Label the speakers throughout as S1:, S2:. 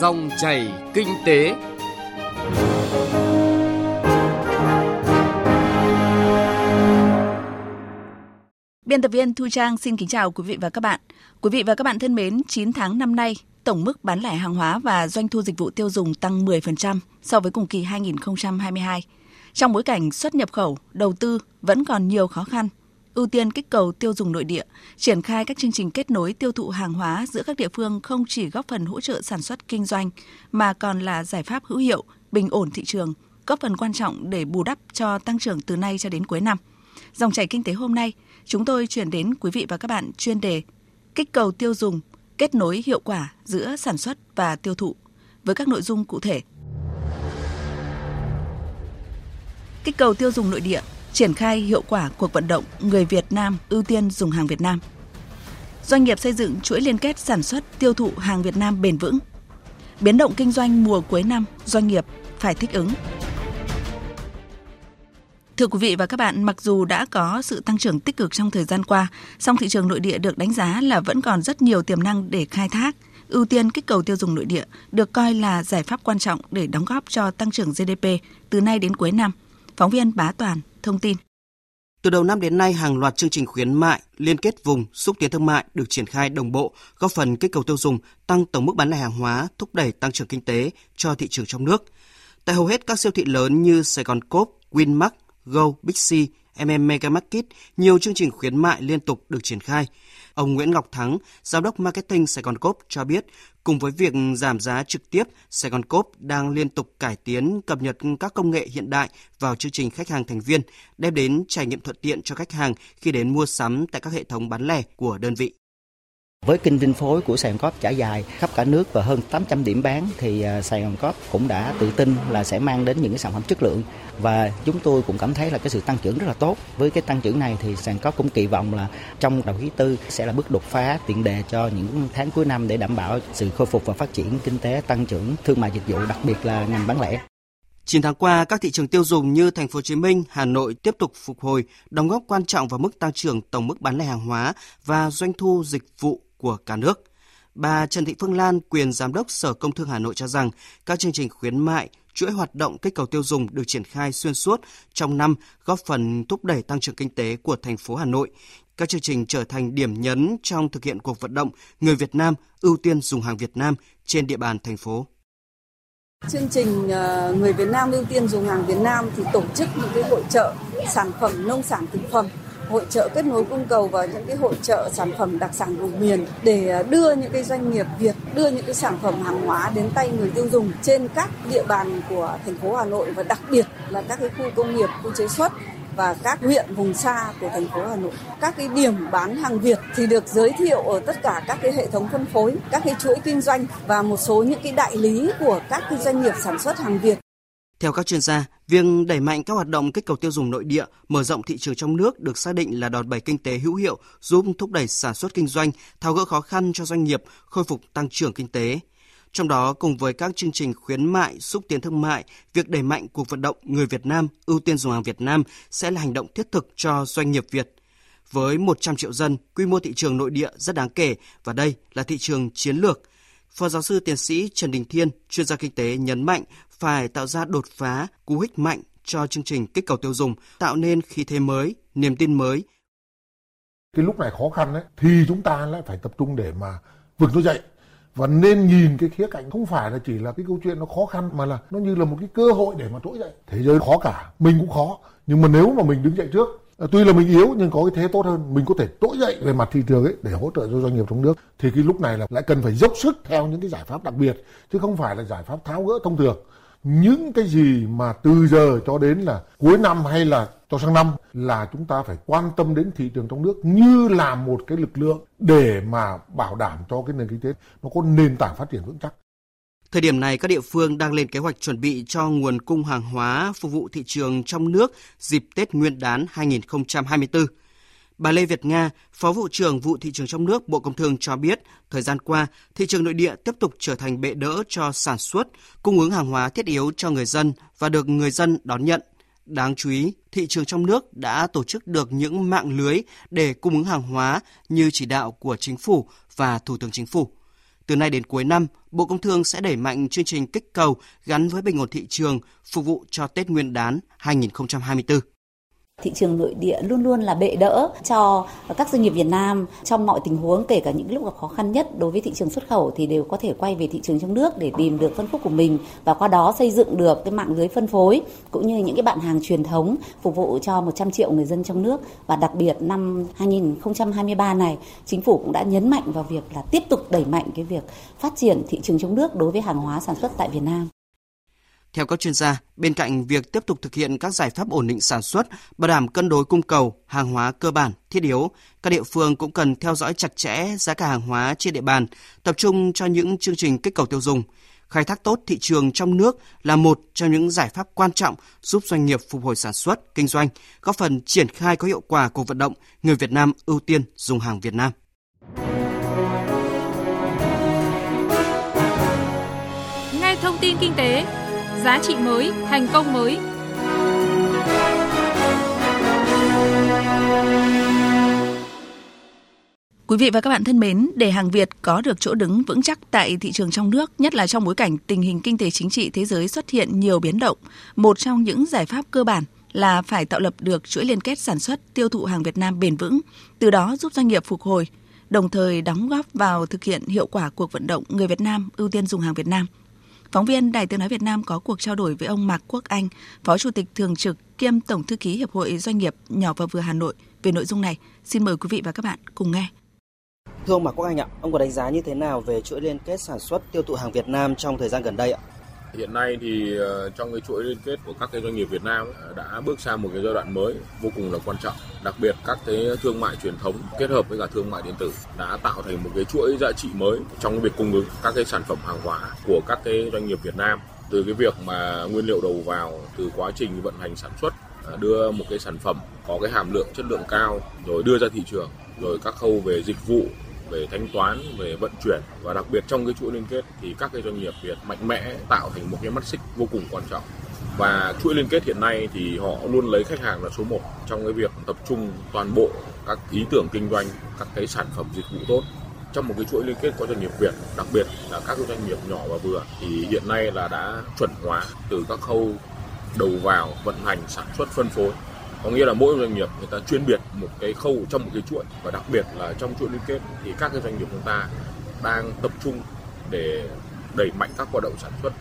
S1: Dòng chảy kinh tế.
S2: Biên tập viên Thu Trang xin kính chào quý vị và các bạn. Quý vị và các bạn thân mến, 9 tháng năm nay, tổng mức bán lẻ hàng hóa và doanh thu dịch vụ tiêu dùng tăng 10% so với cùng kỳ 2022. Trong bối cảnh xuất nhập khẩu, đầu tư vẫn còn nhiều khó khăn, ưu tiên kích cầu tiêu dùng nội địa, triển khai các chương trình kết nối tiêu thụ hàng hóa giữa các địa phương không chỉ góp phần hỗ trợ sản xuất kinh doanh mà còn là giải pháp hữu hiệu, bình ổn thị trường, góp phần quan trọng để bù đắp cho tăng trưởng từ nay cho đến cuối năm. Dòng chảy kinh tế hôm nay, chúng tôi chuyển đến quý vị và các bạn chuyên đề kích cầu tiêu dùng, kết nối hiệu quả giữa sản xuất và tiêu thụ với các nội dung cụ thể. Kích cầu tiêu dùng nội địa, triển khai hiệu quả cuộc vận động người Việt Nam ưu tiên dùng hàng Việt Nam. Doanh nghiệp xây dựng chuỗi liên kết sản xuất tiêu thụ hàng Việt Nam bền vững. Biến động kinh doanh mùa cuối năm, doanh nghiệp phải thích ứng. Thưa quý vị và các bạn, mặc dù đã có sự tăng trưởng tích cực trong thời gian qua, song thị trường nội địa được đánh giá là vẫn còn rất nhiều tiềm năng để khai thác. Ưu tiên kích cầu tiêu dùng nội địa được coi là giải pháp quan trọng để đóng góp cho tăng trưởng GDP từ nay đến cuối năm. Phóng viên Bá Toàn thông tin.
S3: Từ đầu năm đến nay, hàng loạt chương trình khuyến mại, liên kết vùng, xúc tiến thương mại được triển khai đồng bộ, góp phần kích cầu tiêu dùng, tăng tổng mức bán lẻ hàng hóa, thúc đẩy tăng trưởng kinh tế cho thị trường trong nước. Tại hầu hết các siêu thị lớn như Sài Gòn Coop, Winmart, Go, Big C, MM Mega Market, nhiều chương trình khuyến mại liên tục được triển khai. Ông Nguyễn Ngọc Thắng, Giám đốc Marketing Sài Gòn Cốp cho biết, cùng với việc giảm giá trực tiếp, Sài Gòn Cốp đang liên tục cải tiến, cập nhật các công nghệ hiện đại vào chương trình khách hàng thành viên, đem đến trải nghiệm thuận tiện cho khách hàng khi đến mua sắm tại các hệ thống bán lẻ của đơn vị.
S4: Với kinh phân phối của Sài Gòn Cóp trải dài khắp cả nước và hơn 800 điểm bán thì à, Sài Gòn Cóp cũng đã tự tin là sẽ mang đến những cái sản phẩm chất lượng và chúng tôi cũng cảm thấy là cái sự tăng trưởng rất là tốt. Với cái tăng trưởng này thì Sài Gòn Cóp cũng kỳ vọng là trong đầu quý tư sẽ là bước đột phá tiền đề cho những tháng cuối năm để đảm bảo sự khôi phục và phát triển kinh tế tăng trưởng thương mại dịch vụ đặc biệt là ngành bán lẻ.
S3: 9 tháng qua, các thị trường tiêu dùng như thành phố Hồ Chí Minh, Hà Nội tiếp tục phục hồi, đóng góp quan trọng vào mức tăng trưởng tổng mức bán lẻ hàng hóa và doanh thu dịch vụ của cả nước. Bà Trần Thị Phương Lan, quyền giám đốc Sở Công Thương Hà Nội cho rằng các chương trình khuyến mại, chuỗi hoạt động kích cầu tiêu dùng được triển khai xuyên suốt trong năm góp phần thúc đẩy tăng trưởng kinh tế của thành phố Hà Nội. Các chương trình trở thành điểm nhấn trong thực hiện cuộc vận động người Việt Nam ưu tiên dùng hàng Việt Nam trên địa bàn thành phố.
S5: Chương trình ờ, Người Việt Nam ưu tiên dùng hàng Việt Nam thì tổ chức những cái hội trợ sản phẩm nông sản thực phẩm hội trợ kết nối cung cầu và những cái hội trợ sản phẩm đặc sản vùng miền để à, đưa những cái doanh nghiệp Việt đưa những cái sản phẩm hàng hóa đến tay người tiêu dùng trên các địa bàn của thành phố Hà Nội và đặc biệt là các cái khu công nghiệp, khu chế xuất và các huyện vùng xa của thành phố Hà Nội. Các cái điểm bán hàng Việt thì được giới thiệu ở tất cả các cái hệ thống phân phối, các cái chuỗi kinh doanh và một số những cái đại lý của các cái doanh nghiệp sản xuất hàng Việt
S3: theo các chuyên gia, việc đẩy mạnh các hoạt động kích cầu tiêu dùng nội địa, mở rộng thị trường trong nước được xác định là đòn bẩy kinh tế hữu hiệu, giúp thúc đẩy sản xuất kinh doanh, tháo gỡ khó khăn cho doanh nghiệp, khôi phục tăng trưởng kinh tế. Trong đó, cùng với các chương trình khuyến mại, xúc tiến thương mại, việc đẩy mạnh cuộc vận động người Việt Nam ưu tiên dùng hàng Việt Nam sẽ là hành động thiết thực cho doanh nghiệp Việt. Với 100 triệu dân, quy mô thị trường nội địa rất đáng kể và đây là thị trường chiến lược – Phó giáo sư tiến sĩ Trần Đình Thiên, chuyên gia kinh tế nhấn mạnh phải tạo ra đột phá, cú hích mạnh cho chương trình kích cầu tiêu dùng, tạo nên khí thế mới, niềm tin mới.
S6: Cái lúc này khó khăn đấy, thì chúng ta lại phải tập trung để mà vực nó dậy và nên nhìn cái khía cạnh không phải là chỉ là cái câu chuyện nó khó khăn mà là nó như là một cái cơ hội để mà trỗi dậy thế giới khó cả mình cũng khó nhưng mà nếu mà mình đứng dậy trước À, tuy là mình yếu nhưng có cái thế tốt hơn. Mình có thể trỗi dậy về mặt thị trường ấy để hỗ trợ cho doanh nghiệp trong nước. Thì cái lúc này là lại cần phải dốc sức theo những cái giải pháp đặc biệt chứ không phải là giải pháp tháo gỡ thông thường. Những cái gì mà từ giờ cho đến là cuối năm hay là cho sang năm là chúng ta phải quan tâm đến thị trường trong nước như là một cái lực lượng để mà bảo đảm cho cái nền kinh tế nó có nền tảng phát triển vững chắc.
S3: Thời điểm này, các địa phương đang lên kế hoạch chuẩn bị cho nguồn cung hàng hóa phục vụ thị trường trong nước dịp Tết Nguyên đán 2024. Bà Lê Việt Nga, Phó vụ trưởng vụ thị trường trong nước Bộ Công Thương cho biết, thời gian qua, thị trường nội địa tiếp tục trở thành bệ đỡ cho sản xuất, cung ứng hàng hóa thiết yếu cho người dân và được người dân đón nhận. Đáng chú ý, thị trường trong nước đã tổ chức được những mạng lưới để cung ứng hàng hóa như chỉ đạo của chính phủ và Thủ tướng Chính phủ. Từ nay đến cuối năm, Bộ Công Thương sẽ đẩy mạnh chương trình kích cầu gắn với bình ổn thị trường phục vụ cho Tết Nguyên đán 2024.
S7: Thị trường nội địa luôn luôn là bệ đỡ cho các doanh nghiệp Việt Nam trong mọi tình huống, kể cả những lúc gặp khó khăn nhất đối với thị trường xuất khẩu thì đều có thể quay về thị trường trong nước để tìm được phân khúc của mình và qua đó xây dựng được cái mạng lưới phân phối cũng như những cái bạn hàng truyền thống phục vụ cho 100 triệu người dân trong nước và đặc biệt năm 2023 này chính phủ cũng đã nhấn mạnh vào việc là tiếp tục đẩy mạnh cái việc phát triển thị trường trong nước đối với hàng hóa sản xuất tại Việt Nam.
S3: Theo các chuyên gia, bên cạnh việc tiếp tục thực hiện các giải pháp ổn định sản xuất, bảo đảm cân đối cung cầu, hàng hóa cơ bản, thiết yếu, các địa phương cũng cần theo dõi chặt chẽ giá cả hàng hóa trên địa bàn, tập trung cho những chương trình kích cầu tiêu dùng. Khai thác tốt thị trường trong nước là một trong những giải pháp quan trọng giúp doanh nghiệp phục hồi sản xuất, kinh doanh, góp phần triển khai có hiệu quả cuộc vận động người Việt Nam ưu tiên dùng hàng Việt Nam.
S8: Nghe thông tin kinh tế, giá trị mới, thành công mới.
S2: Quý vị và các bạn thân mến, để hàng Việt có được chỗ đứng vững chắc tại thị trường trong nước, nhất là trong bối cảnh tình hình kinh tế chính trị thế giới xuất hiện nhiều biến động, một trong những giải pháp cơ bản là phải tạo lập được chuỗi liên kết sản xuất tiêu thụ hàng Việt Nam bền vững, từ đó giúp doanh nghiệp phục hồi, đồng thời đóng góp vào thực hiện hiệu quả cuộc vận động người Việt Nam ưu tiên dùng hàng Việt Nam Phóng viên Đài Tiếng Nói Việt Nam có cuộc trao đổi với ông Mạc Quốc Anh, Phó Chủ tịch Thường trực kiêm Tổng Thư ký Hiệp hội Doanh nghiệp nhỏ và vừa Hà Nội về nội dung này. Xin mời quý vị và các bạn cùng nghe.
S3: Thưa ông Mạc Quốc Anh ạ, ông có đánh giá như thế nào về chuỗi liên kết sản xuất tiêu thụ hàng Việt Nam trong thời gian gần đây ạ?
S9: Hiện nay thì ờ, trong cái chuỗi liên kết của các cái doanh nghiệp Việt Nam đã bước sang một cái giai đoạn mới, vô cùng là quan trọng. Đặc biệt các cái thương mại truyền thống kết hợp với cả thương mại điện tử đã tạo thành một cái chuỗi giá trị mới trong cái việc cung ứng các cái sản phẩm hàng hóa của các cái doanh nghiệp Việt Nam từ cái việc mà nguyên liệu đầu vào, từ quá trình vận hành sản xuất ờ, đưa một cái sản phẩm có cái hàm lượng chất lượng cao, rồi đưa ra thị trường, rồi các khâu về dịch vụ về thanh toán, về vận chuyển và đặc biệt trong cái chuỗi liên kết thì các cái doanh nghiệp Việt mạnh mẽ tạo thành một cái mắt xích vô cùng quan trọng. Và chuỗi liên kết hiện nay thì họ luôn lấy khách hàng là số 1 trong cái việc tập trung toàn bộ các ý tưởng kinh doanh, các cái sản phẩm dịch vụ tốt trong một cái chuỗi liên kết có doanh nghiệp Việt, đặc biệt là các doanh nghiệp nhỏ và vừa thì hiện nay là đã chuẩn hóa từ các khâu đầu vào, vận hành, sản xuất, phân phối có nghĩa là mỗi doanh nghiệp người ta chuyên biệt một cái khâu trong một cái chuỗi và đặc biệt là trong chuỗi liên kết thì các cái doanh nghiệp chúng ta đang tập trung để đẩy mạnh các hoạt động sản xuất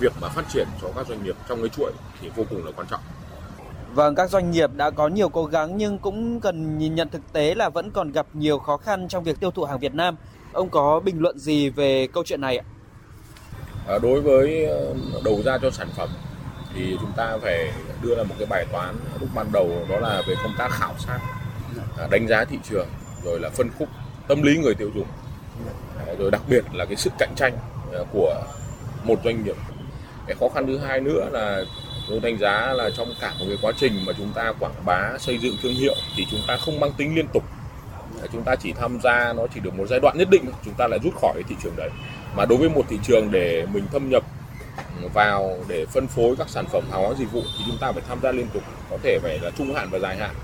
S9: việc mà phát triển cho các doanh nghiệp trong cái chuỗi thì vô cùng là quan trọng
S10: Vâng, các doanh nghiệp đã có nhiều cố gắng nhưng cũng cần nhìn nhận thực tế là vẫn còn gặp nhiều khó khăn trong việc tiêu thụ hàng Việt Nam. Ông có bình luận gì về câu chuyện này ạ?
S9: À, đối với ờ, đầu ra cho sản phẩm thì chúng ta phải đưa ra một cái bài toán lúc ban đầu, đó là về công tác khảo sát à, đánh giá thị trường, rồi là phân khúc tâm lý người tiêu dùng. Rồi đặc biệt là cái sức cạnh tranh à, của một doanh nghiệp. Cái khó khăn thứ hai nữa là tôi đánh giá là trong cả một cái quá trình mà chúng ta quảng bá, xây dựng thương hiệu thì chúng ta không mang tính liên tục. Chúng ta chỉ tham gia nó chỉ được một giai đoạn nhất định chúng ta lại rút khỏi thị trường đấy. Mà đối với một thị trường để mình thâm nhập vào để phân phối các sản phẩm hàng hóa dịch vụ thì chúng ta phải tham gia liên tục có thể phải là trung hạn và dài hạn.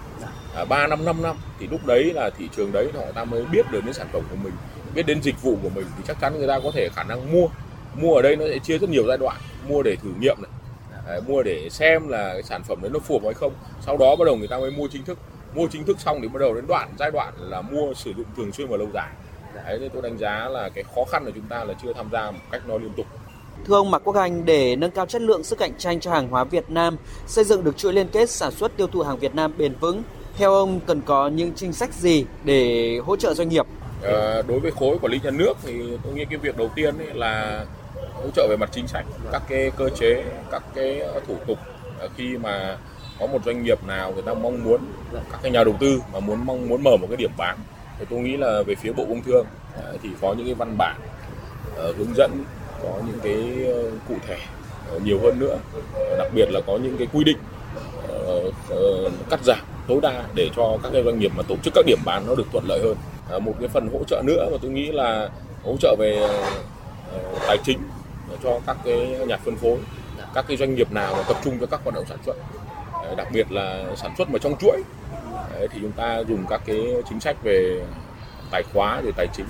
S9: À, 3 năm 5 năm thì lúc đấy là thị trường đấy họ ta mới biết được đến sản phẩm của mình biết đến dịch vụ của mình thì chắc chắn người ta có thể khả năng mua. Mua ở đây nó sẽ chia rất nhiều giai đoạn mua để thử nghiệm này Đấy, mua để xem là cái sản phẩm đấy nó phù hợp hay không. Sau đó bắt đầu người ta mới mua chính thức. Mua chính thức xong thì bắt đầu đến đoạn giai đoạn là mua sử dụng thường xuyên và lâu dài. Đấy nên tôi đánh giá là cái khó khăn của chúng ta là chưa tham gia một cách nó liên tục.
S10: Thưa ông Mạc Quốc Anh, để nâng cao chất lượng sức cạnh tranh cho hàng hóa Việt Nam, xây dựng được chuỗi liên kết sản xuất tiêu thụ hàng Việt Nam bền vững, theo ông cần có những chính sách gì để hỗ trợ doanh nghiệp?
S9: À, đối với khối quản lý nhà nước thì tôi nghĩ cái việc đầu tiên là hỗ trợ về mặt chính sách, các cái cơ chế, các cái thủ tục ờ, khi mà có một doanh nghiệp nào người ta mong muốn các cái nhà đầu tư mà muốn mong muốn mở một cái điểm bán thì tôi nghĩ là về phía bộ công thương ờ, thì có những cái văn bản hướng dẫn có những cái ờ, cụ thể ờ, nhiều hơn nữa. Ờ, đặc biệt là có những cái quy định cắt giảm tối đa để cho các cái doanh nghiệp mà tổ chức các điểm bán nó được thuận lợi hơn. Một cái phần hỗ trợ nữa mà tôi nghĩ là hỗ trợ về tài chính cho các cái nhà phân phối, các cái doanh nghiệp nào mà tập trung cho các hoạt động sản xuất. Đặc biệt là sản xuất mà trong chuỗi thì chúng ta dùng các cái chính sách về tài khóa về tài chính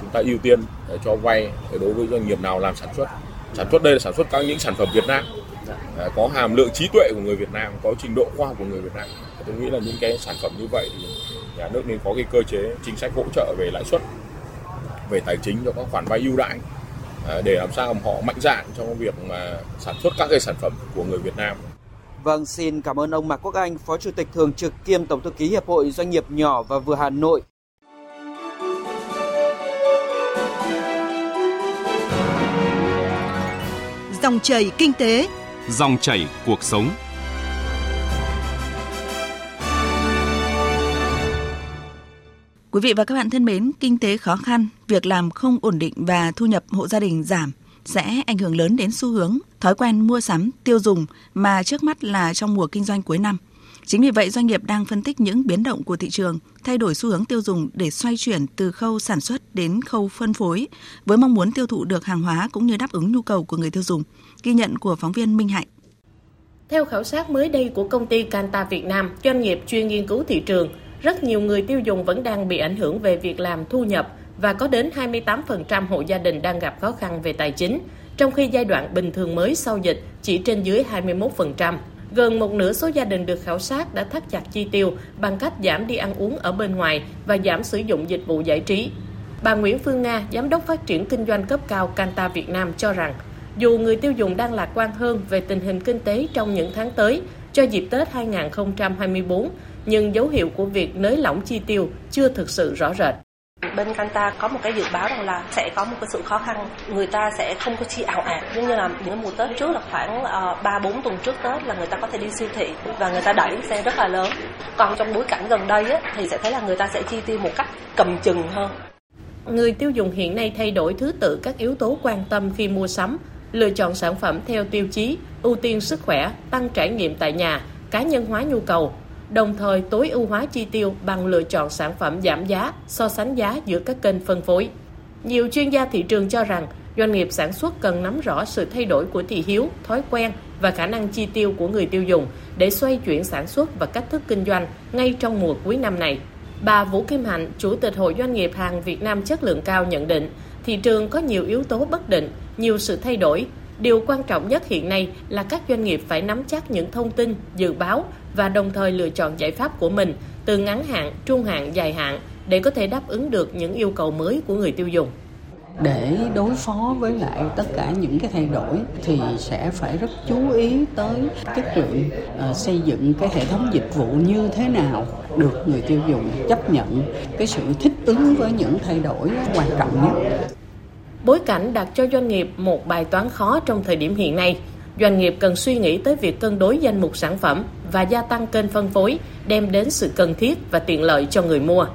S9: chúng ta ưu tiên cho vay đối với doanh nghiệp nào làm sản xuất sản xuất đây là sản xuất các những sản phẩm Việt Nam có hàm lượng trí tuệ của người Việt Nam có trình độ khoa học của người Việt Nam tôi nghĩ là những cái sản phẩm như vậy thì nhà nước nên có cái cơ chế chính sách hỗ trợ về lãi suất về tài chính cho các khoản vay ưu đãi để làm sao họ mạnh dạn trong việc mà sản xuất các cái sản phẩm của người Việt Nam.
S10: Vâng, xin cảm ơn ông Mạc Quốc Anh, Phó Chủ tịch Thường trực kiêm Tổng thư ký Hiệp hội Doanh nghiệp nhỏ và vừa Hà Nội.
S11: Dòng chảy kinh tế,
S1: dòng chảy cuộc sống.
S2: Quý vị và các bạn thân mến, kinh tế khó khăn, việc làm không ổn định và thu nhập hộ gia đình giảm sẽ ảnh hưởng lớn đến xu hướng, thói quen mua sắm, tiêu dùng mà trước mắt là trong mùa kinh doanh cuối năm. Chính vì vậy, doanh nghiệp đang phân tích những biến động của thị trường, thay đổi xu hướng tiêu dùng để xoay chuyển từ khâu sản xuất đến khâu phân phối, với mong muốn tiêu thụ được hàng hóa cũng như đáp ứng nhu cầu của người tiêu dùng. Ghi nhận của phóng viên Minh Hạnh.
S12: Theo khảo sát mới đây của công ty Canta Việt Nam, doanh nghiệp chuyên nghiên cứu thị trường, rất nhiều người tiêu dùng vẫn đang bị ảnh hưởng về việc làm thu nhập và có đến 28% hộ gia đình đang gặp khó khăn về tài chính, trong khi giai đoạn bình thường mới sau dịch chỉ trên dưới 21%. Gần một nửa số gia đình được khảo sát đã thắt chặt chi tiêu bằng cách giảm đi ăn uống ở bên ngoài và giảm sử dụng dịch vụ giải trí. Bà Nguyễn Phương Nga, Giám đốc phát triển kinh doanh cấp cao Canta Việt Nam cho rằng, dù người tiêu dùng đang lạc quan hơn về tình hình kinh tế trong những tháng tới cho dịp Tết 2024, nhưng dấu hiệu của việc nới lỏng chi tiêu chưa thực sự rõ rệt.
S13: Bên Canta có một cái dự báo rằng là sẽ có một cái sự khó khăn, người ta sẽ không có chi ảo ạt, giống như là những mùa Tết trước là khoảng uh, bốn tuần trước Tết là người ta có thể đi siêu thị và người ta đẩy xe rất là lớn. Còn trong bối cảnh gần đây á, thì sẽ thấy là người ta sẽ chi tiêu một cách cầm chừng hơn.
S12: Người tiêu dùng hiện nay thay đổi thứ tự các yếu tố quan tâm khi mua sắm, lựa chọn sản phẩm theo tiêu chí ưu tiên sức khỏe, tăng trải nghiệm tại nhà, cá nhân hóa nhu cầu, đồng thời tối ưu hóa chi tiêu bằng lựa chọn sản phẩm giảm giá, so sánh giá giữa các kênh phân phối. Nhiều chuyên gia thị trường cho rằng doanh nghiệp sản xuất cần nắm rõ sự thay đổi của thị hiếu, thói quen và khả năng chi tiêu của người tiêu dùng để xoay chuyển sản xuất và cách thức kinh doanh ngay trong mùa cuối năm này. Bà Vũ Kim Hạnh, Chủ tịch Hội Doanh nghiệp hàng Việt Nam chất lượng cao nhận định, thị trường có nhiều yếu tố bất định, nhiều sự thay đổi. Điều quan trọng nhất hiện nay là các doanh nghiệp phải nắm chắc những thông tin, dự báo và đồng thời lựa chọn giải pháp của mình từ ngắn hạn, trung hạn, dài hạn để có thể đáp ứng được những yêu cầu mới của người tiêu dùng.
S14: Để đối phó với lại tất cả những cái thay đổi thì sẽ phải rất chú ý tới chất lượng uh, xây dựng cái hệ thống dịch vụ như thế nào được người tiêu dùng chấp nhận. Cái sự thích ứng với những thay đổi quan trọng nhất.
S12: Bối cảnh đặt cho doanh nghiệp một bài toán khó trong thời điểm hiện nay doanh nghiệp cần suy nghĩ tới việc cân đối danh mục sản phẩm và gia tăng kênh phân phối đem đến sự cần thiết và tiện lợi cho người mua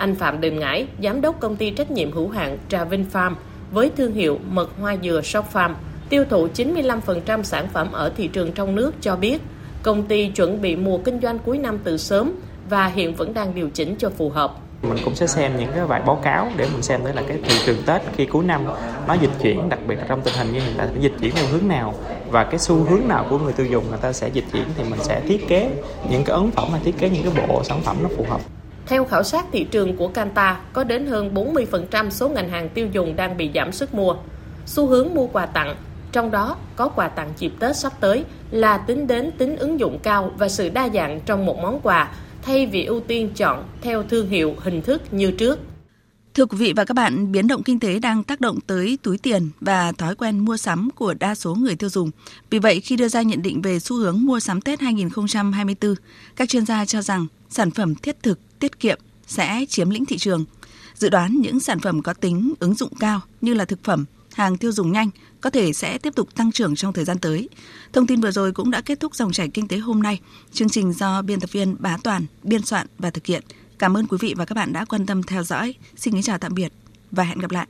S12: anh Phạm Đình Ngãi, giám đốc công ty trách nhiệm hữu hạn Trà Vinh Farm với thương hiệu mật hoa dừa Shop Farm, tiêu thụ 95% sản phẩm ở thị trường trong nước cho biết, công ty chuẩn bị mùa kinh doanh cuối năm từ sớm và hiện vẫn đang điều chỉnh cho phù hợp.
S15: Mình cũng sẽ xem những cái bài báo cáo để mình xem tới là cái thị trường Tết khi cuối năm nó dịch chuyển, đặc biệt là trong tình hình như hiện tại dịch chuyển theo hướng nào và cái xu hướng nào của người tiêu dùng người ta sẽ dịch chuyển thì mình sẽ thiết kế những cái ấn phẩm hay thiết kế những cái bộ sản phẩm nó phù hợp.
S12: Theo khảo sát thị trường của Canta, có đến hơn 40% số ngành hàng tiêu dùng đang bị giảm sức mua. Xu hướng mua quà tặng, trong đó có quà tặng dịp Tết sắp tới là tính đến tính ứng dụng cao và sự đa dạng trong một món quà, thay vì ưu tiên chọn theo thương hiệu hình thức như trước.
S2: Thưa quý vị và các bạn, biến động kinh tế đang tác động tới túi tiền và thói quen mua sắm của đa số người tiêu dùng. Vì vậy, khi đưa ra nhận định về xu hướng mua sắm Tết 2024, các chuyên gia cho rằng sản phẩm thiết thực tiết kiệm sẽ chiếm lĩnh thị trường. Dự đoán những sản phẩm có tính ứng dụng cao như là thực phẩm, hàng tiêu dùng nhanh có thể sẽ tiếp tục tăng trưởng trong thời gian tới. Thông tin vừa rồi cũng đã kết thúc dòng chảy kinh tế hôm nay. Chương trình do biên tập viên Bá Toàn biên soạn và thực hiện. Cảm ơn quý vị và các bạn đã quan tâm theo dõi. Xin kính chào tạm biệt và hẹn gặp lại.